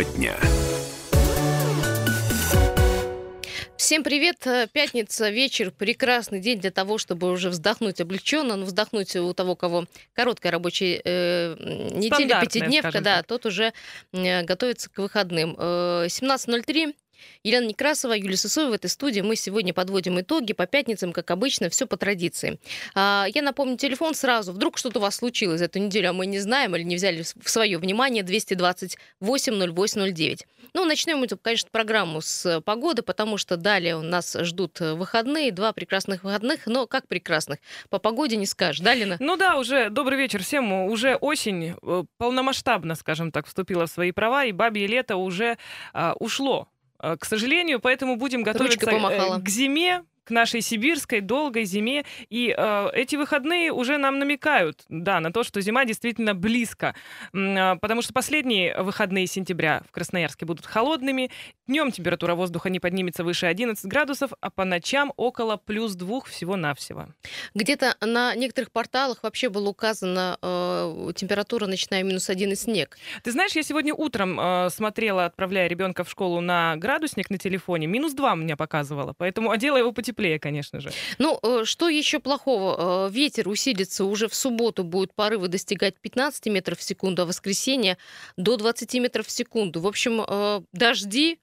Тема дня. Всем привет. Пятница, вечер, прекрасный день для того, чтобы уже вздохнуть облегченно, но вздохнуть у того, кого короткая рабочая э, неделя, пятидневка, да, тот уже э, готовится к выходным. Э, 17.03. Елена Некрасова, Юлия Сысоева в этой студии. Мы сегодня подводим итоги по пятницам, как обычно, все по традиции. А, я напомню телефон сразу. Вдруг что-то у вас случилось эту неделю, а мы не знаем или не взяли в свое внимание. 228 0809. Ну, начнем мы, конечно, программу с погоды, потому что далее у нас ждут выходные, два прекрасных выходных, но как прекрасных? По погоде не скажешь, да, Лена? Ну да, уже добрый вечер всем. Уже осень э, полномасштабно, скажем так, вступила в свои права, и бабье лето уже а, ушло к сожалению, поэтому будем готовиться э, к зиме, к нашей сибирской долгой зиме. И э, эти выходные уже нам намекают, да, на то, что зима действительно близко. Э, потому что последние выходные сентября в Красноярске будут холодными. Днем температура воздуха не поднимется выше 11 градусов, а по ночам около плюс 2 всего-навсего. Где-то на некоторых порталах вообще было указано э, температура начиная минус 1 и снег. Ты знаешь, я сегодня утром э, смотрела, отправляя ребенка в школу на градусник на телефоне, минус 2 меня показывало, поэтому одела его потеплее теплее, конечно же. Ну, э, что еще плохого? Э, ветер усилится уже в субботу, будут порывы достигать 15 метров в секунду, а в воскресенье до 20 метров в секунду. В общем, э, дожди,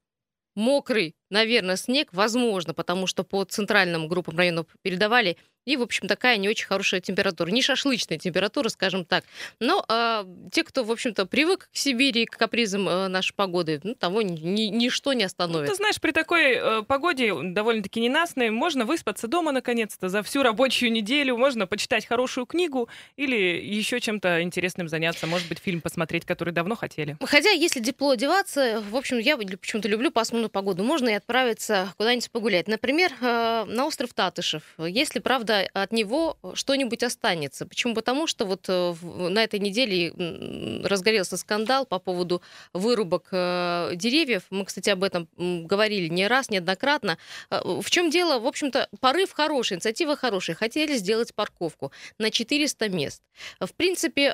мокрый, наверное, снег, возможно, потому что по центральным группам районов передавали и, в общем, такая не очень хорошая температура. Не шашлычная температура, скажем так. Но э, те, кто, в общем-то, привык к Сибири, к капризам э, нашей погоды, ну, того ни, ничто не остановит. Ну, ты знаешь, при такой э, погоде, довольно-таки ненастной, можно выспаться дома, наконец-то, за всю рабочую неделю, можно почитать хорошую книгу или еще чем-то интересным заняться, может быть, фильм посмотреть, который давно хотели. Хотя, если тепло одеваться, в общем, я почему-то люблю пасмурную погоду, можно и отправиться куда-нибудь погулять. Например, э, на остров Татышев. Если, правда, от него что-нибудь останется. Почему? Потому что вот э, на этой неделе разгорелся скандал по поводу вырубок э, деревьев. Мы, кстати, об этом говорили не раз, неоднократно. В чем дело? В общем-то, порыв хороший, инициатива хорошая. Хотели сделать парковку на 400 мест. В принципе,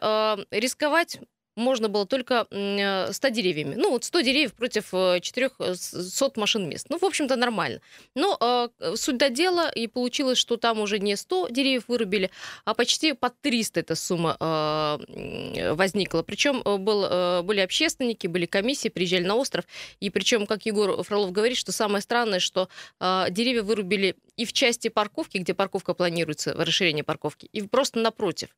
рисковать можно было только 100 э, деревьями. Ну, вот 100 деревьев против 400 э, машин мест. Ну, в общем-то, нормально. Но э, суть до дела, и получилось, что там уже не 100 деревьев вырубили, а почти под 300 эта сумма э, возникла. Причем э, был, э, были общественники, были комиссии, приезжали на остров. И причем, как Егор Фролов говорит, что самое странное, что э, деревья вырубили и в части парковки, где парковка планируется, расширение парковки, и просто напротив.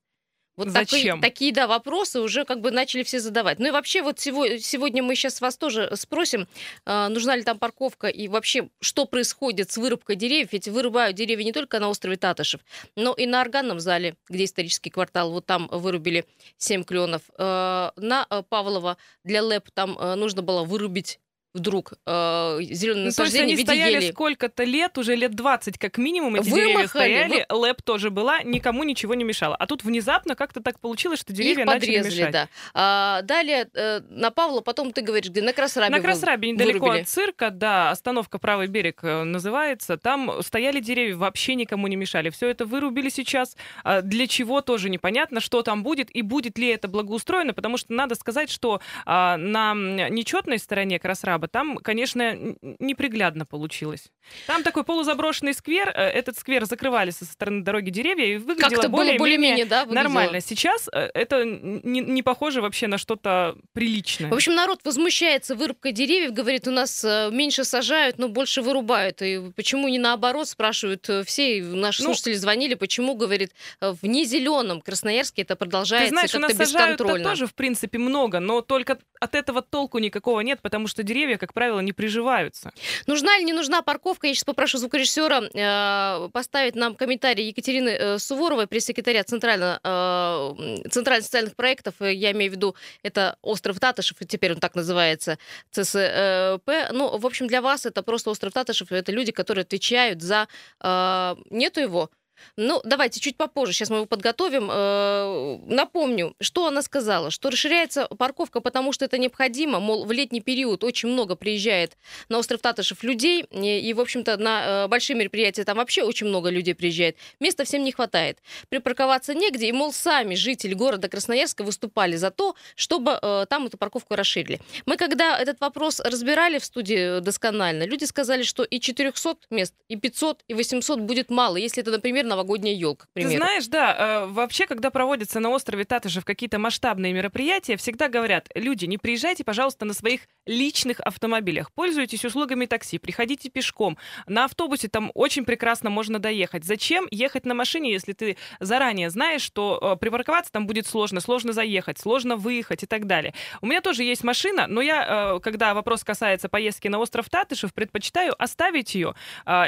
Вот Зачем? Такие, такие, да, вопросы уже как бы начали все задавать. Ну и вообще вот сегодня мы сейчас вас тоже спросим, а, нужна ли там парковка и вообще что происходит с вырубкой деревьев. Ведь вырубают деревья не только на острове Татышев, но и на органном зале, где исторический квартал, вот там вырубили 7 кленов. А, на э, Павлова для ЛЭП там нужно было вырубить вдруг э, зеленые ну, насаждения в виде стояли ели. сколько-то лет, уже лет 20 как минимум эти Вымахали, деревья стояли, вы... лэп тоже была, никому ничего не мешало. А тут внезапно как-то так получилось, что деревья Их начали подрезали, мешать. да. А, далее э, на Павла, потом ты говоришь, где на Красрабе На Красрабе, недалеко от цирка, да, остановка «Правый берег» э, называется, там стояли деревья, вообще никому не мешали. Все это вырубили сейчас, а для чего тоже непонятно, что там будет и будет ли это благоустроено, потому что надо сказать, что а, на нечетной стороне Красраба масштаба. Там, конечно, неприглядно получилось. Там такой полузаброшенный сквер. Э, этот сквер закрывали со стороны дороги деревья и выглядело более-менее более да, нормально. Сейчас э, это не, не похоже вообще на что-то приличное. В общем, народ возмущается вырубкой деревьев, говорит, у нас э, меньше сажают, но больше вырубают. И почему не наоборот, спрашивают все. Наши ну, слушатели звонили, почему, говорит, в незеленом Красноярске это продолжается ты знаешь, как-то у нас бесконтрольно. тоже, в принципе, много, но только от этого толку никакого нет, потому что деревья условия, как правило, не приживаются. Нужна или не нужна парковка? Я сейчас попрошу звукорежиссера э, поставить нам комментарий Екатерины э, Суворовой, пресс-секретаря Центрально, э, Центральных социальных проектов. Э, я имею в виду, это остров Татышев, и теперь он так называется, ЦСП. Ну, в общем, для вас это просто остров Татышев, это люди, которые отвечают за... Э, нету его, Ну, давайте чуть попозже, сейчас мы его подготовим. Э, напомню, что она сказала, что расширяется парковка, потому что это необходимо, мол, в летний период очень много приезжает на остров Татышев людей, и, в общем-то, на э, большие мероприятия там вообще очень много людей приезжает. Места всем не хватает. Припарковаться негде, и, мол, сами жители города Красноярска выступали за то, чтобы э, там эту парковку расширили. Мы, когда этот вопрос разбирали в студии досконально, люди сказали, что и 400 мест, и 500, и 800 будет мало, если это, например, новогодняя елка, к примеру. Ты знаешь, да, э, вообще, когда проводятся на острове Татышев какие-то масштабные мероприятия, всегда говорят, люди, не приезжайте, пожалуйста, на своих личных автомобилях, пользуйтесь услугами такси, приходите пешком. На автобусе там очень прекрасно можно доехать. Зачем ехать на машине, если ты заранее знаешь, что э, припарковаться там будет сложно, сложно заехать, сложно выехать и так далее. У меня тоже есть машина, но я, э, когда вопрос касается поездки на остров Татышев, предпочитаю оставить ее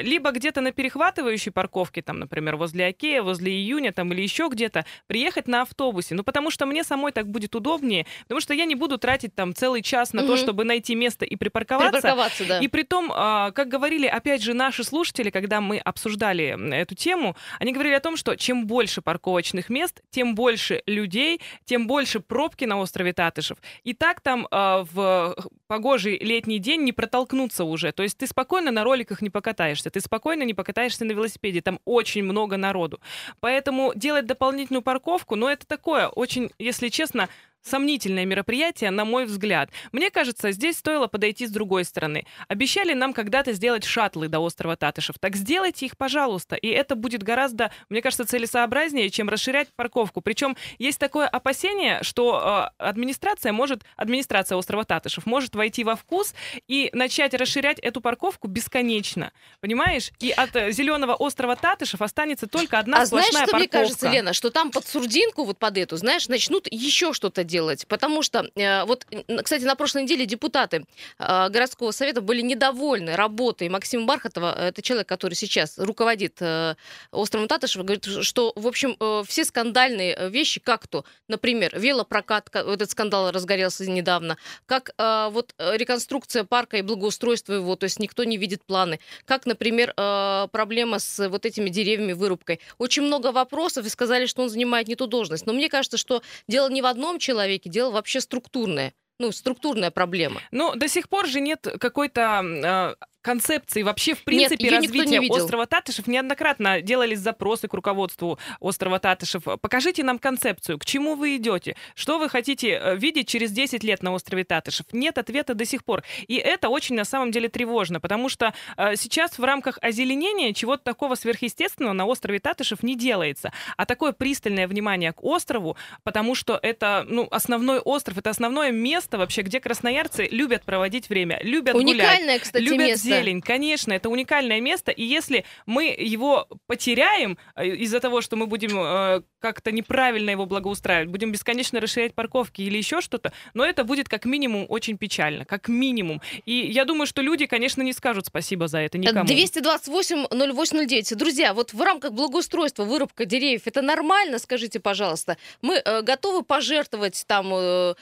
либо где-то на перехватывающей парковке, там, например, возле Окея, возле Июня там или еще где-то, приехать на автобусе. Ну, потому что мне самой так будет удобнее, потому что я не буду тратить там целый час на угу. то, чтобы найти место и припарковаться. Припарковаться, да. И при том, э, как говорили, опять же, наши слушатели, когда мы обсуждали эту тему, они говорили о том, что чем больше парковочных мест, тем больше людей, тем больше пробки на острове Татышев. И так там э, в погожий летний день не протолкнуться уже. То есть ты спокойно на роликах не покатаешься, ты спокойно не покатаешься на велосипеде. Там очень много народу. Поэтому делать дополнительную парковку, ну это такое очень, если честно, сомнительное мероприятие, на мой взгляд. Мне кажется, здесь стоило подойти с другой стороны. Обещали нам когда-то сделать шаттлы до острова Татышев. Так сделайте их, пожалуйста. И это будет гораздо, мне кажется, целесообразнее, чем расширять парковку. Причем есть такое опасение, что э, администрация может, администрация острова Татышев может войти во вкус и начать расширять эту парковку бесконечно. Понимаешь? И от э, зеленого острова Татышев останется только одна а сплошная знаешь, что парковка. мне кажется, Лена, что там под сурдинку, вот под эту, знаешь, начнут еще что-то делать. Потому что, э, вот, кстати, на прошлой неделе депутаты э, городского совета были недовольны работой Максима Бархатова. Это человек, который сейчас руководит э, островом Татышева. Говорит, что, в общем, все скандальные вещи, как то, например, велопрокат, этот скандал разгорелся недавно, как вот реконструкция парка и благоустройство его, то есть никто не видит планы, как, например, проблема с вот этими деревьями, вырубкой. Очень много вопросов и сказали, что он занимает не ту должность. Но мне кажется, что дело не в одном человеке, человеке, дело вообще структурное ну, структурная проблема. Но до сих пор же нет какой-то э, концепции вообще, в принципе, Нет, развития острова Татышев. Неоднократно делались запросы к руководству острова Татышев. Покажите нам концепцию, к чему вы идете, что вы хотите э, видеть через 10 лет на острове Татышев. Нет ответа до сих пор. И это очень на самом деле тревожно, потому что э, сейчас в рамках озеленения чего-то такого сверхъестественного на острове Татышев не делается. А такое пристальное внимание к острову, потому что это ну, основной остров, это основное место вообще, где красноярцы любят проводить время, любят Уникальное, гулять, кстати, любят место зелень, конечно, это уникальное место, и если мы его потеряем э, из-за того, что мы будем э, как-то неправильно его благоустраивать, будем бесконечно расширять парковки или еще что-то, но это будет как минимум очень печально, как минимум. И я думаю, что люди, конечно, не скажут спасибо за это никому. 228-0809. Друзья, вот в рамках благоустройства, вырубка деревьев, это нормально, скажите, пожалуйста? Мы э, готовы пожертвовать там, э,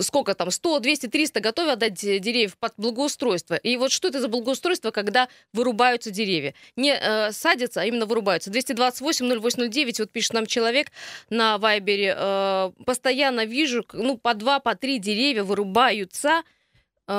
сколько там, 100, 200, 300, готовы отдать деревьев под благоустройство? И вот что это за благоустройства, когда вырубаются деревья. Не э, садятся, а именно вырубаются. 228-0809, вот пишет нам человек на Вайбере, э, постоянно вижу, ну, по два, по три деревья вырубаются,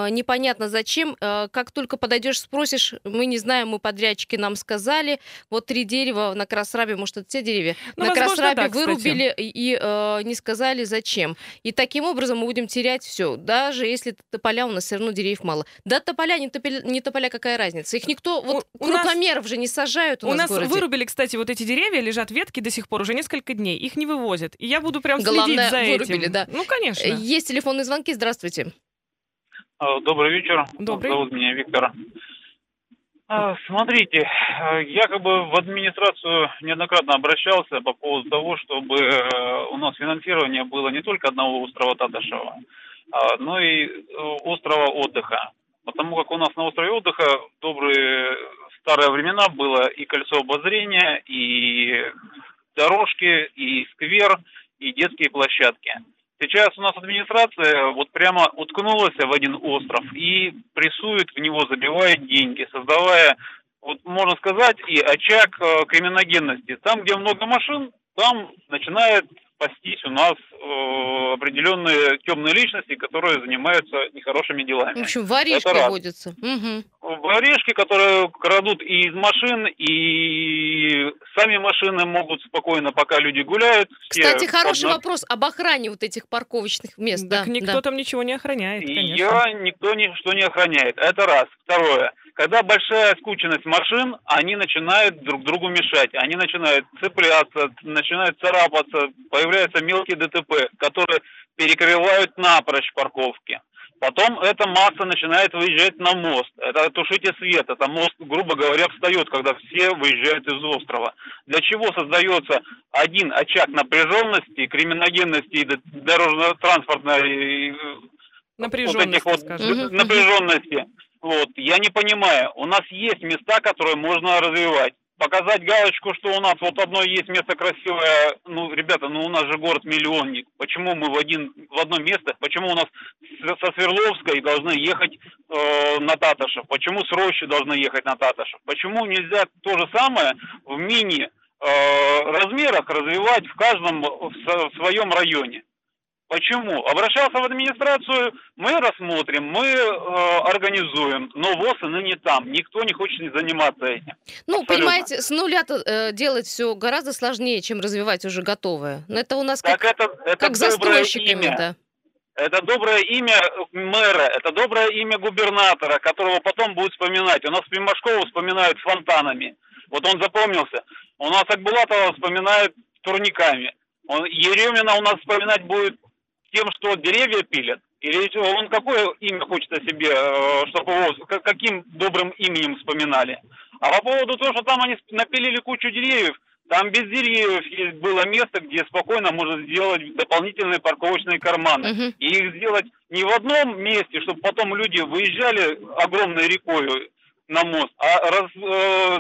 непонятно зачем. Э, как только подойдешь, спросишь, мы не знаем, мы подрядчики нам сказали, вот три дерева на Красрабе, может, это те деревья, ну, на возможно, Красрабе да, вырубили и, и э, не сказали зачем. И таким образом мы будем терять все, даже если тополя у нас все равно деревьев мало. Да тополя, не тополя, не тополя какая разница? Их никто, вот у, крупномеров нас, же не сажают у, у нас, нас вырубили, кстати, вот эти деревья, лежат ветки до сих пор, уже несколько дней, их не вывозят. И я буду прям Главное, следить за вырубили, этим. Да. Ну, конечно. Есть телефонные звонки, здравствуйте. А, добрый вечер. Добрый. Зовут меня Виктор. А, смотрите, э, я как бы в администрацию неоднократно обращался по поводу того, чтобы э, у нас финансирование было не только одного острова Таташева, а, но и э, острова отдыха. Потому как у нас на острове отдыха в добрые старые времена было и кольцо обозрения, и дорожки, и сквер, и детские площадки. Сейчас у нас администрация вот прямо уткнулась в один остров и прессует в него, забивает деньги, создавая вот можно сказать, и очаг э, криминогенности. Там, где много машин, там начинает спастись у нас э, определенные темные личности, которые занимаются нехорошими делами. В общем, воришки водятся. Угу. Воришки, которые крадут и из машин, и сами машины могут спокойно, пока люди гуляют. Кстати, хороший одна... вопрос об охране вот этих парковочных мест. Так да, никто да. там ничего не охраняет, конечно. Я никто ничто не охраняет. Это раз. Второе. Когда большая скученность машин, они начинают друг другу мешать. Они начинают цепляться, начинают царапаться, появляются мелкие ДТП, которые перекрывают напрочь парковки. Потом эта масса начинает выезжать на мост. Это тушите свет. Это мост, грубо говоря, встает, когда все выезжают из острова. Для чего создается один очаг напряженности, криминогенности и дорожно-транспортной напряженности, вот вот напряженности. Вот, я не понимаю. У нас есть места, которые можно развивать показать галочку, что у нас вот одно есть место красивое. Ну, ребята, ну у нас же город-миллионник. Почему мы в, один, в одно место? Почему у нас со Свердловской должны ехать э, на Таташев? Почему с Рощи должны ехать на Таташев? Почему нельзя то же самое в мини э, размерах развивать в каждом в, в своем районе? Почему? Обращался в администрацию, мы рассмотрим, мы э, организуем, но ВОЗ и ныне там. Никто не хочет заниматься этим. Ну, Абсолютно. понимаете, с нуля э, делать все гораздо сложнее, чем развивать уже готовое. Но это у нас как, это, это как застройщиками, имя. да. Это доброе имя мэра, это доброе имя губернатора, которого потом будут вспоминать. У нас Пимашкова вспоминают с фонтанами. Вот он запомнился. У нас Акбулатова вспоминают турниками. Он, Еремина у нас вспоминать будет тем, что деревья пилят? Или он какое имя хочет о себе, э, чтобы его каким добрым именем вспоминали? А по поводу того, что там они напилили кучу деревьев, там без деревьев есть было место, где спокойно можно сделать дополнительные парковочные карманы. Uh-huh. И их сделать не в одном месте, чтобы потом люди выезжали огромной рекой, на мост, а раз, э,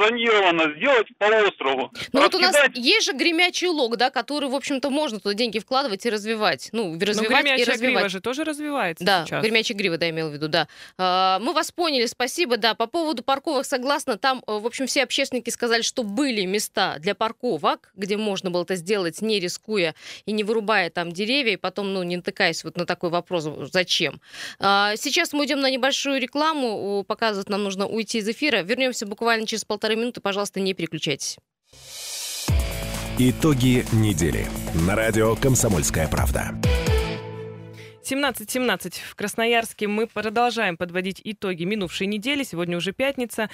зонировано сделать по острову. Ну вот у нас есть же гремячий лог, да, который, в общем-то, можно туда деньги вкладывать и развивать. Ну, развивать Но и развивать. грива же тоже развивается Да, сейчас. гремячая грива, да, имел в виду, да. А, мы вас поняли, спасибо, да. По поводу парковок согласна, там, э, в общем, все общественники сказали, что были места для парковок, где можно было это сделать, не рискуя и не вырубая там деревья, и потом, ну, не натыкаясь вот на такой вопрос, зачем. А, сейчас мы идем на небольшую рекламу, пока показывает, нам нужно уйти из эфира. Вернемся буквально через полторы минуты. Пожалуйста, не переключайтесь. Итоги недели. На радио «Комсомольская правда». 17.17 в Красноярске. Мы продолжаем подводить итоги минувшей недели. Сегодня уже пятница.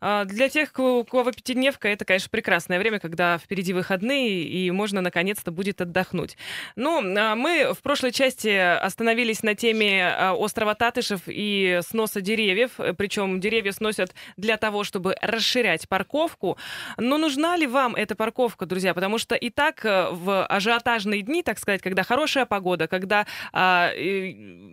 А, для тех, у кого пятидневка, это, конечно, прекрасное время, когда впереди выходные, и можно наконец-то будет отдохнуть. Ну, а, мы в прошлой части остановились на теме а, острова Татышев и сноса деревьев. Причем деревья сносят для того, чтобы расширять парковку. Но нужна ли вам эта парковка, друзья? Потому что и так э, в ажиотажные дни, так сказать, когда хорошая погода, когда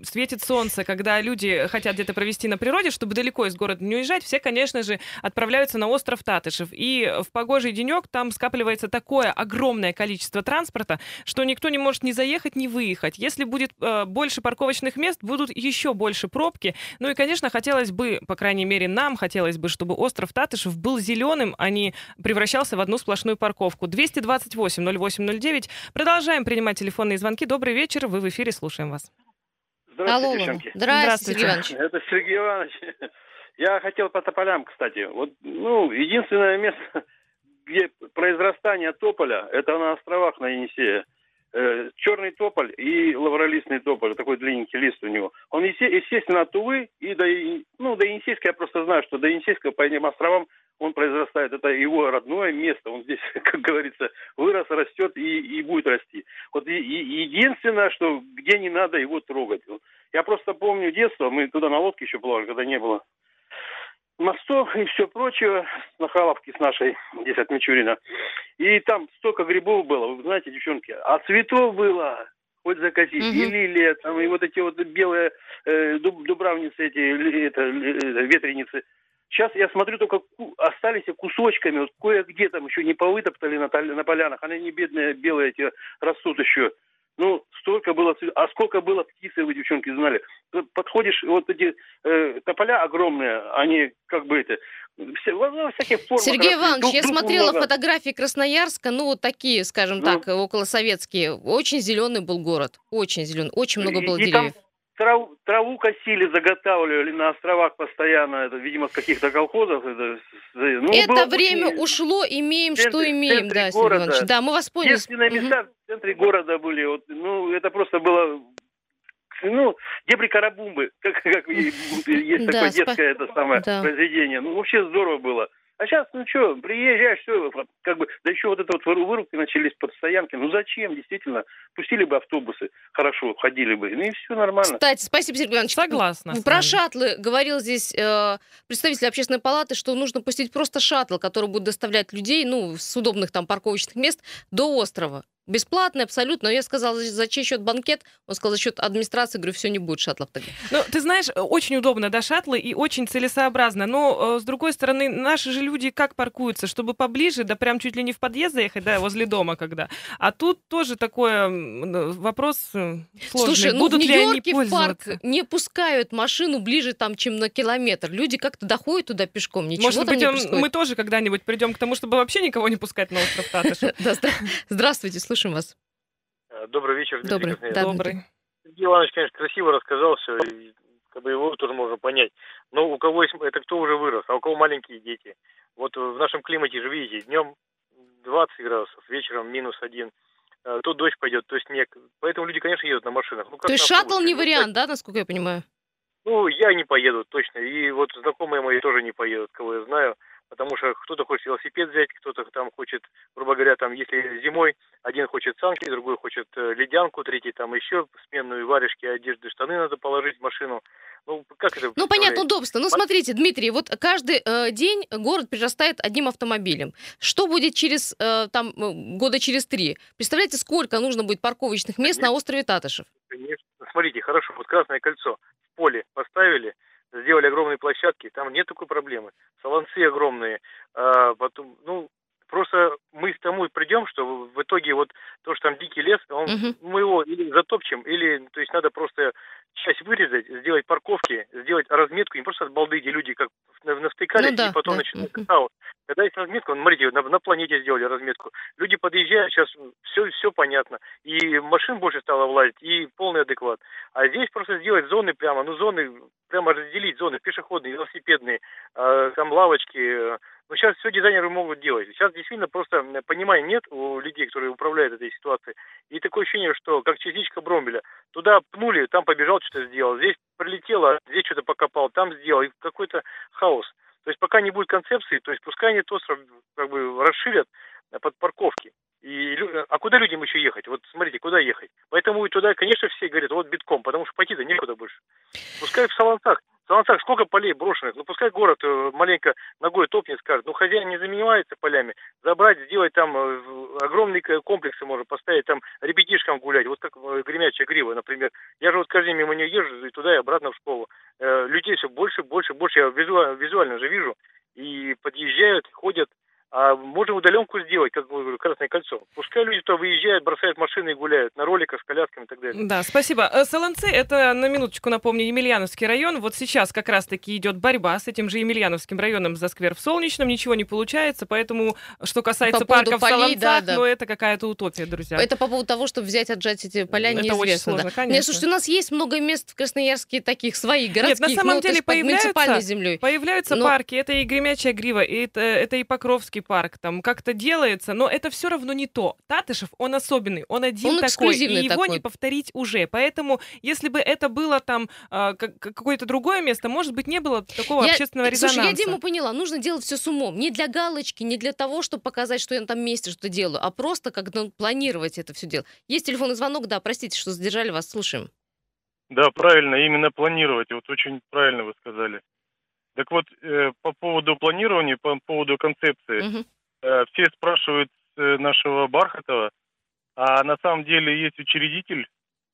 светит солнце, когда люди хотят где-то провести на природе, чтобы далеко из города не уезжать, все, конечно же, отправляются на остров Татышев. И в погожий денек там скапливается такое огромное количество транспорта, что никто не может ни заехать, ни выехать. Если будет э, больше парковочных мест, будут еще больше пробки. Ну и, конечно, хотелось бы, по крайней мере, нам хотелось бы, чтобы остров Татышев был зеленым, а не превращался в одну сплошную парковку. 228 0809. Продолжаем принимать телефонные звонки. Добрый вечер, вы в эфире, слушаем вас. Здравствуйте, Алло, девчонки. Здравствуйте, Сергей Иванович. Это Сергей Иванович. Я хотел по тополям, кстати. Вот, ну, единственное место, где произрастание тополя, это на островах на Енисея. Э, черный тополь и лавролистный тополь, такой длинненький лист у него. Он, естественно, от Тувы и до, ну, до Енисейска, я просто знаю, что до Енисейска по этим островам он произрастает. Это его родное место. Он здесь, как говорится, вырос, растет и, и будет расти. Вот и, и единственное, что где не надо его трогать. Я просто помню детство, мы туда на лодке еще плавали, когда не было мостов и все прочее, на Халовке с нашей, здесь от Мичурина. И там столько грибов было, вы знаете, девчонки, а цветов было, хоть закатить, угу. и лилия, там, и вот эти вот белые э, дуб, дубравницы, эти, это, это, ветреницы. Сейчас я смотрю, только остались кусочками, вот кое-где там еще не повытоптали на, на полянах, они не бедные, белые эти растут еще. Ну, столько было, а сколько было птицы, вы, девчонки, знали. Подходишь, вот эти э, тополя огромные, они как бы это, Все, во, всяких формах. Сергей Иванович, я смотрела много. фотографии Красноярска, ну, вот такие, скажем Ну. так, околосоветские. Очень зеленый был город. Очень зеленый. Очень много И- было и там деревьев. Траву, косили, заготавливали на островах постоянно, это, видимо, с каких-то колхозов. Это, ну, Это время очень- ушло, имеем, центре- что имеем, да, Сергей. Иванович. Да, мы вас поняли. Единственные Мгм. места в центре города были. Вот, ну, это просто было... Ну, дебри карабумбы, как, как есть Да, такое спа- детское это самое да. произведение. Ну, вообще здорово было. А сейчас, ну что, приезжаешь, все, как бы, да еще вот это вот выру- вырубки начались под стоянки. Ну зачем, действительно? Пустили бы автобусы, хорошо, ходили бы, ну и все нормально. Кстати, спасибо, Сергей Иванович. Согласна. Про вами. шаттлы говорил здесь э, представитель общественной палаты, что нужно пустить просто шаттл, который будет доставлять людей, ну, с удобных там парковочных мест до острова. Бесплатный абсолютно. Но я сказала, за чей счет банкет? Он сказал, за счет администрации. Говорю, все, не будет шаттлов тогда. Ну, ты знаешь, э, очень удобно, да, шаттлы, и очень целесообразно. Но, э, с другой стороны, наши же люди как паркуются, чтобы поближе, да прям чуть ли не в подъезд заехать, да, возле дома когда. А тут тоже такой вопрос э, сложный. Слушай, ну Будут в Нью-Йорке в парк не пускают машину ближе там, чем на километр. Люди как-то доходят туда пешком. Ничего Может там быть, не он- происходит. мы тоже когда-нибудь придем к тому, чтобы вообще никого не пускать на остров Татышев. Да, здра- Слушаем вас. Э, Добрый вечер, Дмитрий Добрый. Да, Добрый. Сергей Иванович, конечно, красиво рассказал все, и как бы его тоже можно понять. Но у кого есть, это кто уже вырос, а у кого маленькие дети. Вот в нашем климате же, видите, днем 20 градусов, вечером минус один. Э, То дождь пойдет, то снег. Поэтому люди, конечно, едут на машинах. Ну, как То есть шаттл не Ну, вариант, да, насколько я понимаю? Ну, я не поеду, точно. И вот знакомые мои тоже не поедут, кого я знаю. Потому что кто-то хочет велосипед взять, кто-то там хочет, грубо говоря, там, если зимой один хочет санки, другой хочет э, ледянку, третий там еще сменную варежки, одежды, штаны надо положить в машину. Ну, как это Ну, понятно, удобство. Ну, смотрите, Дмитрий, вот каждый э, день город прирастает одним автомобилем. Что будет через, э, там, э, года через три? Представляете, сколько нужно будет парковочных мест на острове Татышев? Конечно. Смотрите, хорошо, вот Красное кольцо в поле поставили, сделали огромные площадки, там нет такой проблемы. Солонцы огромные, а, потом, ну, просто мы к тому и придем, что в итоге вот то, что там дикий лес, он, Мгм. мы его или затопчем, или, то есть надо просто часть вырезать, сделать парковки, сделать разметку, не просто от балды, где люди как на- навтыкались, Ну да, и потом да. начинают Мгм. хаос. Когда есть разметка, ну, смотрите, на, на планете сделали разметку. Люди подъезжают, сейчас все, все понятно. И машин больше стало влазить, и полный адекват. А здесь просто сделать зоны прямо, ну зоны, прямо разделить зоны пешеходные, велосипедные, э, там лавочки. Э. Ну сейчас все дизайнеры могут делать. Сейчас действительно просто понимания нет у людей, которые управляют этой ситуацией. И такое ощущение, что как частичка Бромбеля. Туда пнули, там побежал, что-то сделал. Здесь прилетело, здесь что-то покопал, там сделал. И какой-то хаос. То есть пока не будет концепции, то есть пускай они остров как бы расширят э, под парковки. И, лю- а куда людям еще ехать? Вот смотрите, куда ехать? Поэтому и туда, конечно, все говорят, вот битком, потому что пойти-то некуда больше. Пускай в Солонцах. В Солонцах сколько полей брошенных? Ну, пускай город э, маленько ногой топнет, скажет, ну, хозяин не занимается полями. Забрать, сделать там э, огромные комплексы можно поставить, там ребятишкам гулять. Вот как э, гремячая грива, например. Я же вот каждый день мимо нее езжу и туда и обратно в школу. Людей все больше, больше, больше. Я визуально, визуально же вижу. И подъезжают, ходят. А можем удаленку сделать, как говорю, Красное кольцо. Пускай люди то выезжают, бросают машины и гуляют на роликах с колясками и так далее. Да, спасибо. Э, Солонцы, это, на минуточку напомню, Емельяновский район. Вот сейчас как раз-таки идет борьба с этим же Емельяновским районом за сквер в Солнечном. Ничего не получается, поэтому, что касается По поводу парка в полей, да, Солонцах, да. ну, это какая-то утопия, друзья. Это по поводу того, чтобы взять, отжать эти поля, Это неизвестно. очень сложно, да. конечно. Нет, слушайте, у нас есть много мест в Красноярске таких своих, городских, на самом ну, деле появляются- землей. Появляются Но- парки, это и Гремячая Грива, и это, это и Покровский парк, там как-то делается, но это все равно не то. Татышев, он особенный, он один Он такой, и его такой. не повторить уже. Поэтому, если бы это было там как- какое-то другое место, может быть, не было такого Я- общественного Слушай, резонанса. я Диму поняла, нужно делать все с умом. Не для галочки, не для того, чтобы показать, что я на том месте что-то делаю, а просто как ну, планировать это все дело. Есть телефонный звонок, да, простите, что задержали вас, слушаем. Да, правильно, именно планировать. Вот очень правильно вы сказали. Так вот, э, по поводу планирования, по поводу концепции, э, все спрашивают э, нашего Бархатова, а на самом деле есть учредитель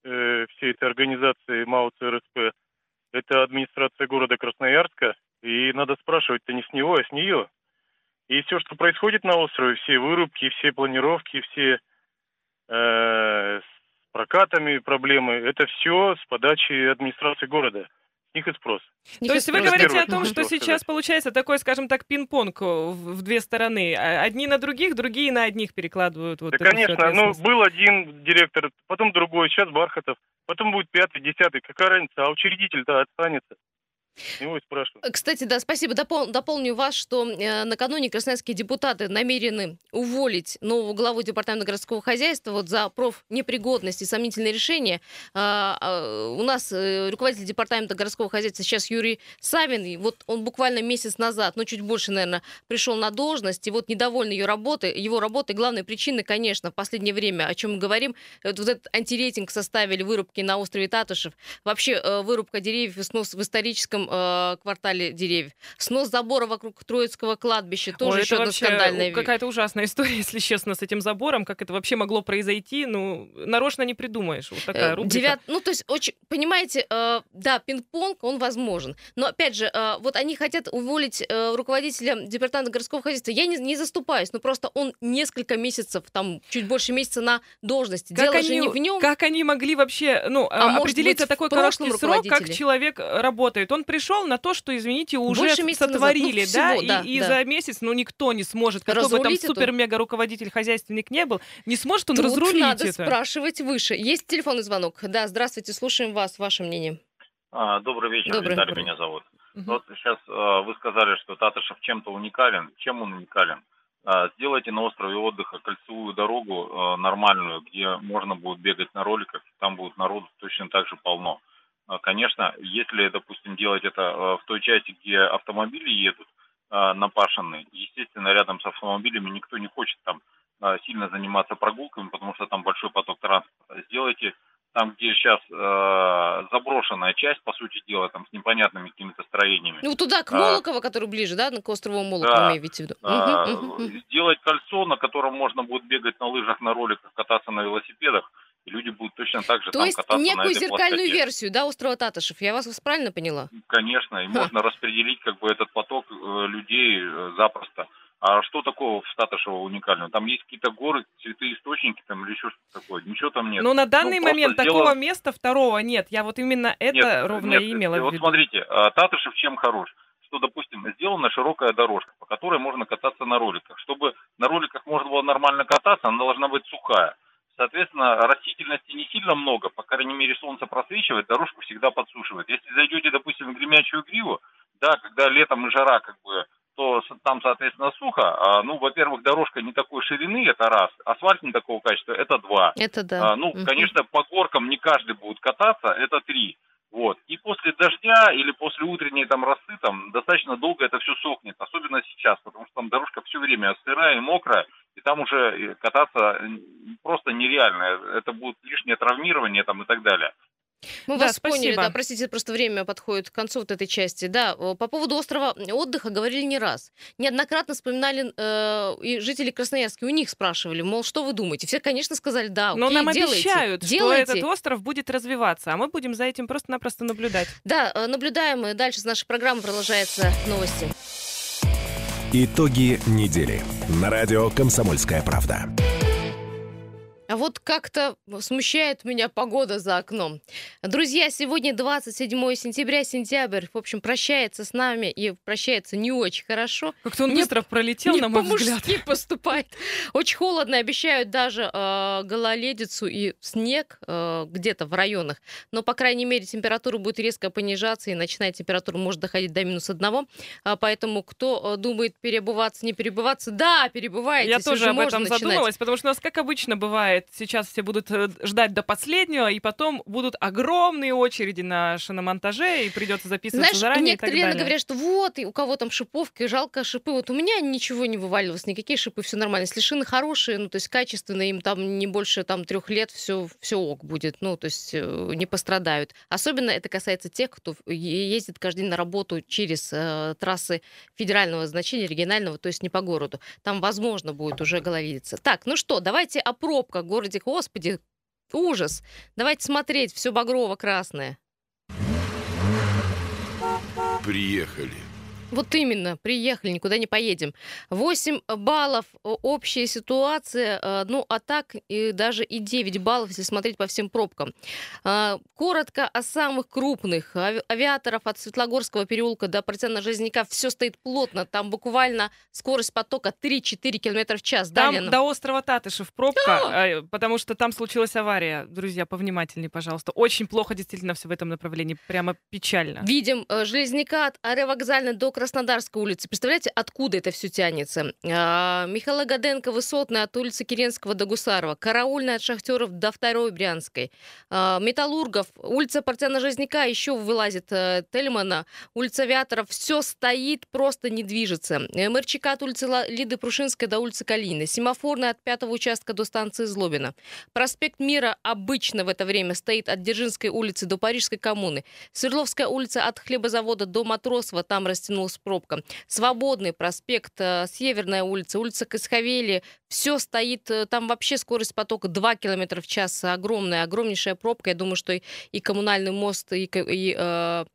э, всей этой организации МАУ ЦРСП, это администрация города Красноярска, и надо спрашивать-то не с него, а с нее. И все, что происходит на острове, все вырубки, все планировки, все э, с прокатами проблемы, это все с подачи администрации города. Них и спрос. То есть вы говорите о том, что сейчас получается такой, скажем так, пинг-понг в две стороны. А одни на других, другие на одних перекладывают. Вот да, конечно. Ну, был один директор, потом другой, сейчас Бархатов, потом будет пятый, десятый. Какая разница? А учредитель-то останется. Спрашивают. Кстати, да, спасибо. Допол- дополню вас, что э, накануне красноярские депутаты намерены уволить нового главу департамента городского хозяйства вот за профнепригодность и сомнительные решения. А, а, у нас э, руководитель департамента городского хозяйства сейчас Юрий Савин. И вот он буквально месяц назад, ну чуть больше, наверное, пришел на должность. И вот недовольны ее работой, его работой. Главной причиной, конечно, в последнее время, о чем мы говорим, вот, вот этот антирейтинг составили вырубки на острове Татушев. Вообще э, вырубка деревьев и снос в историческом э, квартале деревьев. Снос забора вокруг Троицкого кладбища тоже Ой, еще одна скандальная какая-то ужасная история, если честно, с этим забором. Как это вообще могло произойти? Ну, нарочно не придумаешь. Вот такая э, рубрика. Девят... Ну, то есть, очень, понимаете, э, да, пинг-понг, он возможен. Но, опять же, э, вот они хотят уволить э, руководителя департамента городского хозяйства. Я не, не заступаюсь, но просто он несколько месяцев, там, чуть больше месяца на должности. Как Дело они, же не в нем. Как они могли вообще, ну, а определиться такой короткий срок, как человек работает? Он пришел на то, что, извините, уже сотворили, назад. Ну, всего, да, и, да. и за месяц, ну, никто не сможет, какой разрулить бы там супер-мега-руководитель хозяйственник не был, не сможет он Тут разрулить надо это. спрашивать выше. Есть телефонный звонок? Да, здравствуйте, слушаем вас, ваше мнение. А, добрый вечер, добрый, Виталий добрый. меня зовут. Угу. Вот сейчас а, вы сказали, что Татышев чем-то уникален. Чем он уникален? А, сделайте на острове отдыха кольцевую дорогу а, нормальную, где можно будет бегать на роликах, там будет народу точно так же полно. А, конечно, если, допустим, делать это а, в той части, где автомобили едут а, напашенные, естественно, рядом с автомобилями никто не хочет там сильно заниматься прогулками, потому что там большой поток транспорта. Сделайте там, где сейчас э, заброшенная часть, по сути дела, там с непонятными какими-то строениями. Ну, туда, к Молоково, а, который ближе, да, к острову Молоково, да, имеете в виду? А, сделать кольцо, на котором можно будет бегать на лыжах, на роликах, кататься на велосипедах, точно так же То там есть кататься некую на этой зеркальную площади. версию, да, острова Татышев? Я вас правильно поняла? Конечно, и можно распределить как бы этот поток э, людей э, запросто. А что такого в Татышево уникального? Там есть какие-то горы, цветы, источники там или еще что-то такое. Ничего там нет. Но на данный ну, момент такого места второго нет. Я вот именно это нет, ровно нет, и имела в виду. Вот смотрите, а, Татышев чем хорош? Что, допустим, сделана широкая дорожка, по которой можно кататься на роликах. Чтобы на роликах можно было нормально кататься, она должна быть сухая. Соответственно, растительности не сильно много, по крайней мере, солнце просвечивает, дорожку всегда подсушивает. Если зайдете, допустим, в гремячую гриву, да, когда летом и жара, как бы, то там, соответственно, сухо. А, ну, во-первых, дорожка не такой ширины, это раз. Асфальт не такого качества, это два. Это да. А, ну, угу. конечно, по горкам не каждый будет кататься, это три. Вот. И после дождя или после утренней там росы там достаточно долго это все сохнет, особенно сейчас, потому что там дорожка все время сырая и мокрая, и там уже э, кататься просто нереально. Это будет лишнее травмирование там и так далее. Мы да, вас спасибо. поняли, да, простите, просто время подходит к концу вот этой части. Да, по поводу острова отдыха говорили не раз. Неоднократно вспоминали э, и жители Красноярска, у них спрашивали, мол, что вы думаете? Все, конечно, сказали, да, Но окей, нам делайте, обещают, делайте. что этот остров будет развиваться, а мы будем за этим просто-напросто наблюдать. Да, э, наблюдаем, и дальше с нашей программы продолжается новости. Итоги недели. На радио «Комсомольская правда». А вот как-то смущает меня погода за окном. Друзья, сегодня 27 сентября, сентябрь, в общем, прощается с нами и прощается не очень хорошо. Как-то он не, быстро пролетел, не на мой взгляд. поступает. Очень холодно, обещают даже э, гололедицу и снег э, где-то в районах. Но, по крайней мере, температура будет резко понижаться, и ночная температура может доходить до минус одного. А, поэтому, кто э, думает перебываться, не перебываться, да, перебывайте. Я тоже об этом начинать. задумалась, потому что у нас, как обычно бывает, бывает, сейчас все будут э, ждать до последнего, и потом будут огромные очереди на шиномонтаже, и придется записываться Знаешь, заранее некоторые и так далее. говорят, что вот, и у кого там шиповка, жалко шипы. Вот у меня ничего не вываливалось, никакие шипы, все нормально. Если шины хорошие, ну, то есть качественные, им там не больше там трех лет, все, все ок будет, ну, то есть э, не пострадают. Особенно это касается тех, кто ездит каждый день на работу через э, трассы федерального значения, регионального, то есть не по городу. Там, возможно, будет уже гололедица. Так, ну что, давайте о пробках городе, господи, ужас. Давайте смотреть, все багрово-красное. Приехали. Вот именно, приехали, никуда не поедем. 8 баллов общая ситуация, э, ну а так и даже и 9 баллов, если смотреть по всем пробкам. А, коротко о самых крупных. Авиаторов от Светлогорского переулка до Протяна Железняка все стоит плотно. Там буквально скорость потока 3-4 км в час. Там Далее... до острова Татышев пробка, а! потому что там случилась авария. Друзья, повнимательнее, пожалуйста. Очень плохо действительно все в этом направлении. Прямо печально. Видим э, Железняка от аэровокзальной до Краснодарской улицы. Представляете, откуда это все тянется? А, Михаила Гаденко, Высотная, от улицы Керенского до Гусарова. Караульная от Шахтеров до Второй Брянской. А, Металлургов, улица Портяна Жизняка, еще вылазит а, Тельмана. Улица Авиаторов. Все стоит, просто не движется. МРЧК от улицы Лиды Прушинской до улицы Калины. Семафорная от пятого участка до станции Злобина. Проспект Мира обычно в это время стоит от Дзержинской улицы до Парижской коммуны. Свердловская улица от хлебозавода до Матросова. Там растянулась с пробка. Свободный проспект, э, Северная улица, улица Касхавели. Все стоит, э, там вообще скорость потока 2 км в час. Огромная, огромнейшая пробка. Я думаю, что и коммунальный мост, и, и э,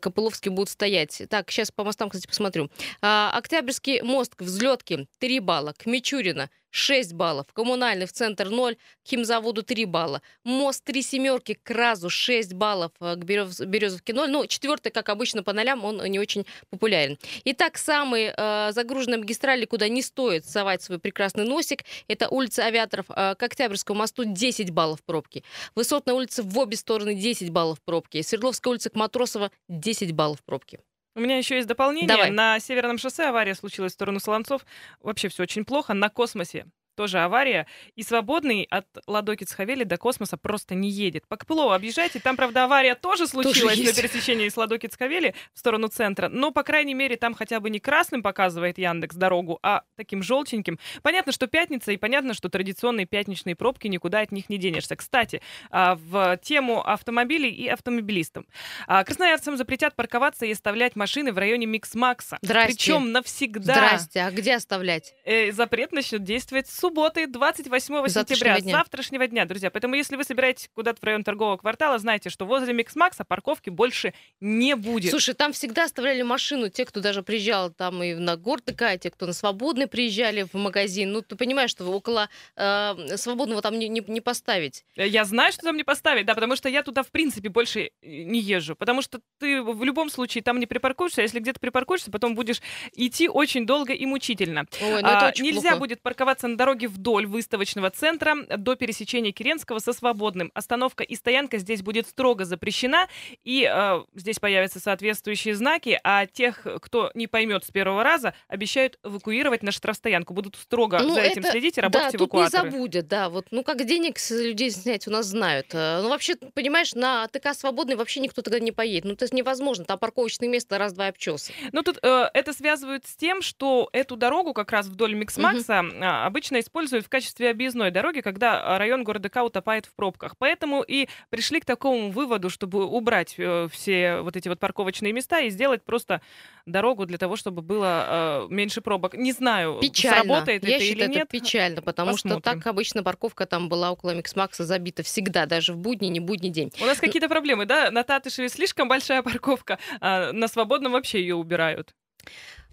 Копыловский будут стоять. Так, сейчас по мостам, кстати, посмотрю. А, Октябрьский мост к взлетке 3 балла. К Мичурина 6 баллов. Коммунальный в центр 0, к химзаводу 3 балла. Мост 3 семерки к Разу 6 баллов, э, к Берез, Березовке 0. Ну, четвертый, как обычно, по нолям, он не очень популярен. Итак, самые э, загруженные магистрали, куда не стоит совать свой прекрасный носик, это улица Авиаторов э, к Октябрьскому мосту 10 баллов пробки. Высотная улица в обе стороны 10 баллов пробки. Свердловская улица к Матросова 10 баллов пробки. У меня еще есть дополнение. Давай. На Северном шоссе авария случилась в сторону Солонцов. Вообще все очень плохо. На космосе тоже авария. И свободный от Ладоки-Цхавели до космоса просто не едет. По Копылову объезжайте. Там, правда, авария тоже случилась тоже на пересечении с Ладоки-Цхавели в сторону центра. Но, по крайней мере, там хотя бы не красным показывает Яндекс дорогу, а таким желтеньким. Понятно, что пятница, и понятно, что традиционные пятничные пробки, никуда от них не денешься. Кстати, а, в тему автомобилей и автомобилистам. А, красноярцам запретят парковаться и оставлять машины в районе Микс-Макса. Причем навсегда. Здрасте. А где оставлять? Э, запрет начнет действовать с субботы, 28 сентября, дня. завтрашнего дня, друзья. Поэтому, если вы собираетесь куда-то в район торгового квартала, знайте, что возле Миксмакса парковки больше не будет. Слушай, там всегда оставляли машину те, кто даже приезжал там и на Гортыка, те, кто на Свободный приезжали в магазин. Ну, ты понимаешь, что около э, Свободного там не, не, не поставить. Я знаю, что там не поставить, да, потому что я туда, в принципе, больше не езжу. Потому что ты в любом случае там не припаркуешься, а если где-то припаркуешься, потом будешь идти очень долго и мучительно. Ой, ну это а, очень нельзя плохо. будет парковаться на дороге дороги вдоль выставочного центра до пересечения Керенского со свободным. Остановка и стоянка здесь будет строго запрещена, и э, здесь появятся соответствующие знаки, а тех, кто не поймет с первого раза, обещают эвакуировать на штрафстоянку. Будут строго ну, за этим это, следить и работать да, эвакуаторы. тут не забудет, да. Вот, ну, как денег с людей снять у нас знают. Э, ну, вообще, понимаешь, на ТК свободный вообще никто тогда не поедет. Ну, это невозможно. Там парковочное место раз-два обчесы. Ну, тут э, это связывают с тем, что эту дорогу как раз вдоль Миксмакса угу. обычно используют в качестве объездной дороги, когда а, район города К утопает в пробках. Поэтому и пришли к такому выводу, чтобы убрать э, все вот эти вот парковочные места и сделать просто дорогу для того, чтобы было э, меньше пробок. Не знаю, печально. сработает Я это считаю, или нет. это печально, потому Посмотрим. что так обычно парковка там была около Миксмакса забита всегда, даже в будний, не будний день. У нас какие-то проблемы, да? На Татышеве слишком большая парковка, а на Свободном вообще ее убирают.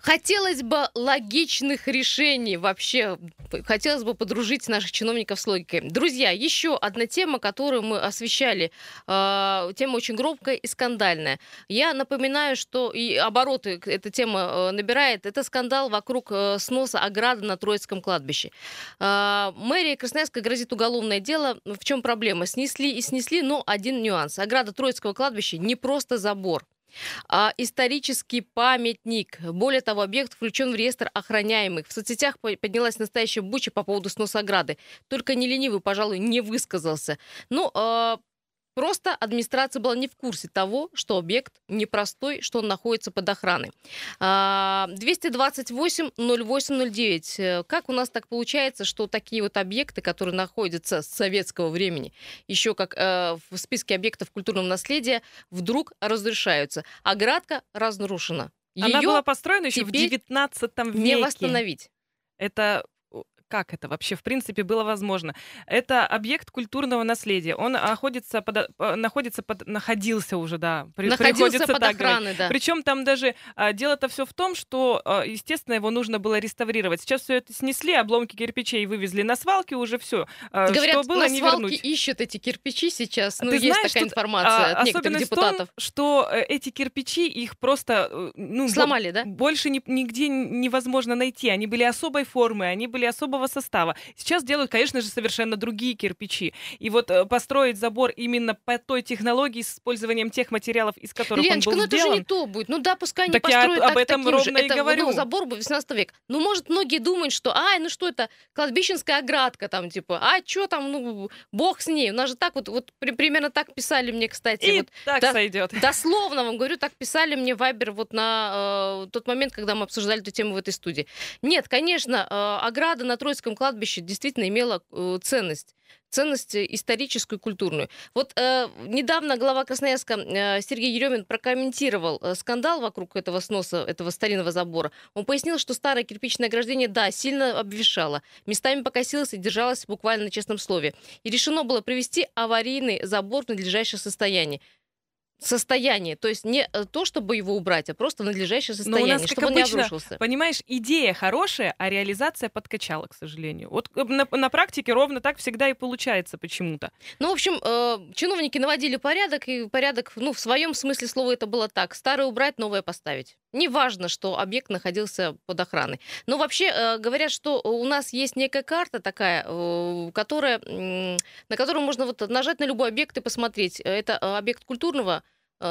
Хотелось бы логичных решений вообще. Хотелось бы подружить наших чиновников с логикой. Друзья, еще одна тема, которую мы освещали. Э, тема очень громкая и скандальная. Я напоминаю, что и обороты эта тема э, набирает. Это скандал вокруг э, сноса ограды на Троицком кладбище. Э, мэрия Красноярска грозит уголовное дело. В чем проблема? Снесли и снесли, но один нюанс. Ограда Троицкого кладбища не просто забор а исторический памятник. Более того, объект включен в реестр охраняемых. В соцсетях поднялась настоящая буча по поводу сноса ограды. Только не ленивый, пожалуй, не высказался. Ну, э, Просто администрация была не в курсе того, что объект непростой, что он находится под охраной. 228-08-09. А, как у нас так получается, что такие вот объекты, которые находятся с советского времени, еще как э, в списке объектов культурного наследия, вдруг разрешаются. Оградка разрушена. Ее Она была построена еще в 19 веке. Не восстановить. Это как это вообще в принципе было возможно. Это объект культурного наследия. Он находится под, находится под, находился уже, да, при, находился под так охраной, да. Причем там даже а, дело-то все в том, что, а, естественно, его нужно было реставрировать. Сейчас все это снесли, обломки кирпичей вывезли на свалки, уже все. А, Говорят, что было, на не свалке вернуть. ищут эти кирпичи сейчас. Ну, Ты есть знаешь, такая информация а, от некоторых депутатов. В том, что э, эти кирпичи их просто э, ну, сломали, да? Больше ни, нигде невозможно найти. Они были особой формы, они были особого состава. Сейчас делают, конечно же, совершенно другие кирпичи. И вот э, построить забор именно по той технологии с использованием тех материалов, из которых Леночка, он был ну сделан. это же не то будет. Ну да, пускай они так построят я так, об этом таким ровно же. и это, говорю. Ну, забор был 18 век. Ну, может, многие думают, что, ай, ну что это, кладбищенская оградка там, типа, а что там, ну, бог с ней. У нас же так вот, вот при, примерно так писали мне, кстати. И вот, так до, сойдет. Дословно вам говорю, так писали мне Вайбер вот на э, тот момент, когда мы обсуждали эту тему в этой студии. Нет, конечно, э, ограда на Троицком кладбище действительно имела э, ценность ценность историческую и культурную. Вот э, недавно глава Красноярска э, Сергей Еремин прокомментировал э, скандал вокруг этого сноса, этого старинного забора. Он пояснил, что старое кирпичное ограждение, да, сильно обвешало, местами покосилось и держалось буквально на честном слове. И решено было привести аварийный забор в надлежащее состояние состояние. То есть не э, то, чтобы его убрать, а просто надлежащее состояние, Но у нас, чтобы обычно, он не обрушился. Понимаешь, идея хорошая, а реализация подкачала, к сожалению. Вот э, на, на практике ровно так всегда и получается почему-то. Ну, в общем, э, чиновники наводили порядок, и порядок, ну, в своем смысле слова это было так. Старое убрать, новое поставить. Неважно, что объект находился под охраной. Но вообще э, говорят, что у нас есть некая карта такая, э, которая, э, на которую можно вот нажать на любой объект и посмотреть. Это э, объект культурного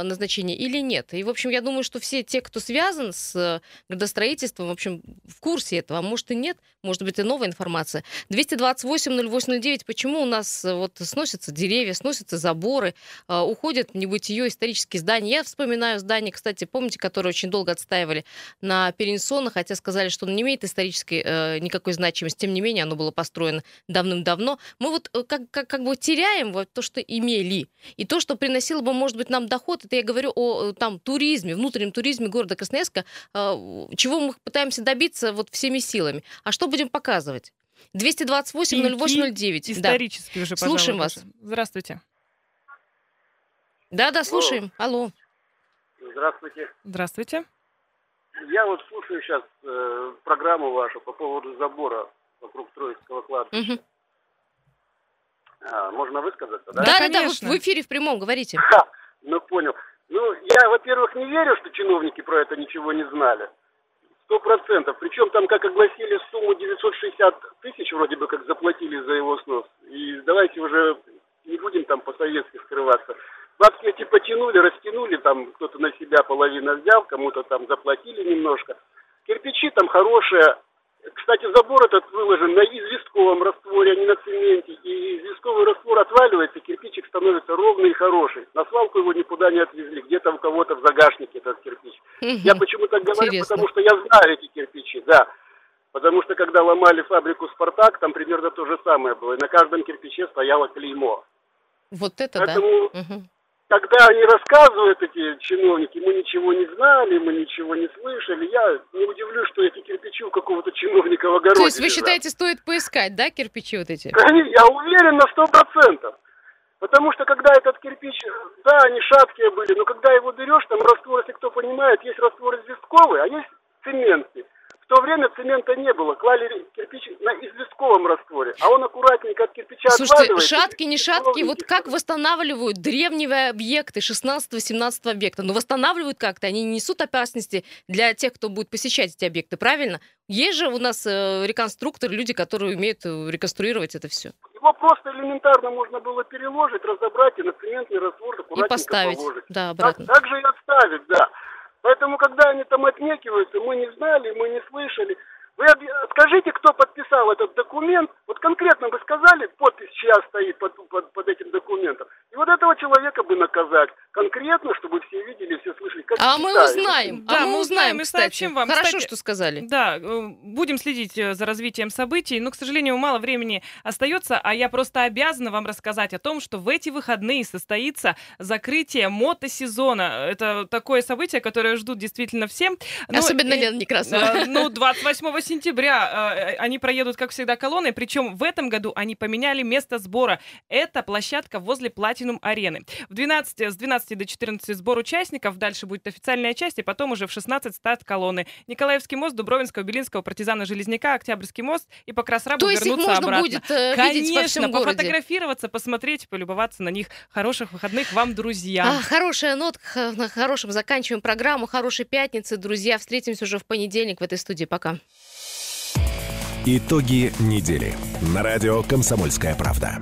назначения или нет. И, в общем, я думаю, что все те, кто связан с э, градостроительством, в общем, в курсе этого, а может и нет, может быть и новая информация. 228-0809, почему у нас э, вот сносятся деревья, сносятся заборы, уходят в небытие исторические здания. Я вспоминаю здание, кстати, помните, которое очень долго отстаивали на Перенсона, хотя сказали, что оно не имеет исторической э, никакой значимости, тем не менее оно было построено давным-давно. Мы вот как, как, как бы теряем вот то, что имели, и то, что приносило бы, может быть, нам доход, это я говорю о э, там туризме, внутреннем туризме города Красноярска, а, чего мы пытаемся добиться вот всеми силами. А что будем показывать? 228-08-09. Исторически да. уже, Слушаем вас. Здравствуйте. Да-да, слушаем. Алло. Здравствуйте. Здравствуйте. Я вот слушаю сейчас э, программу вашу по поводу забора вокруг Троицкого кладбища. Угу. А, можно высказаться, да? Да, да, да, в эфире в прямом говорите. Ха, ну, понял. Ну, я, во-первых, не верю, что чиновники про это ничего не знали. Сто процентов. Причем там, как огласили сумму 960 тысяч, вроде бы как заплатили за его снос. И давайте уже не будем там по-советски скрываться. Бабки эти потянули, растянули, там кто-то на себя половину взял, кому-то там заплатили немножко. Кирпичи там хорошие, кстати, забор этот выложен на известковом растворе, а не на цементе. И известковый раствор отваливается, кирпичик становится ровный и хороший. На свалку его никуда не отвезли, где-то у кого-то в загашнике этот кирпич. Я почему так говорю, Интересно. потому что я знаю эти кирпичи, да. Потому что когда ломали фабрику «Спартак», там примерно то же самое было. И на каждом кирпиче стояло клеймо. Вот это Поэтому да. Угу когда они рассказывают, эти чиновники, мы ничего не знали, мы ничего не слышали, я не удивлюсь, что эти кирпичи у какого-то чиновника в огороде То есть вы лежат. считаете, стоит поискать, да, кирпичи вот эти? Я уверен на сто процентов. Потому что когда этот кирпич, да, они шаткие были, но когда его берешь, там раствор, если кто понимает, есть раствор известковый, а есть цементный то время цемента не было, клали кирпич на известковом растворе, а он аккуратненько от кирпича Слушайте, шатки, не шатки, вот как восстанавливают древние объекты 16-17 века? Ну, восстанавливают как-то, они не несут опасности для тех, кто будет посещать эти объекты, правильно? Есть же у нас э, реконструкторы, люди, которые умеют э, реконструировать это все. Его просто элементарно можно было переложить, разобрать и на цементный раствор аккуратненько и поставить, положить. да, обратно. Так, так же и отставить, да. Поэтому, когда они там отнекиваются, мы не знали, мы не слышали. Вы скажите, кто подписал этот документ? Вот конкретно вы сказали, подпись чья стоит под, под, под этим документом. Этого человека бы наказать конкретно, чтобы все видели, все слышали. Как а мы узнаем. Да, а мы узнаем, и сообщим вам. Хорошо, кстати, что сказали. Да, э, будем следить э, за развитием событий, но, к сожалению, мало времени остается, а я просто обязана вам рассказать о том, что в эти выходные состоится закрытие мотосезона. Это такое событие, которое ждут действительно всем. Но, Особенно и, Лена Некрасова. Э, ну, 28 сентября э, они проедут, как всегда, колонной, причем в этом году они поменяли место сбора. Это площадка возле Платинум арены. В 12, с 12 до 14 сбор участников, дальше будет официальная часть, и потом уже в 16 старт колонны. Николаевский мост, Дубровинского, Белинского, партизана Железняка, Октябрьский мост и по Красрабу То вернуться есть их можно обратно. будет э, Конечно, видеть по всему городе. пофотографироваться, посмотреть, полюбоваться на них. Хороших выходных вам, друзья. А, хорошая нотка, на хорошем заканчиваем программу. Хорошей пятницы, друзья. Встретимся уже в понедельник в этой студии. Пока. Итоги недели. На радио «Комсомольская правда».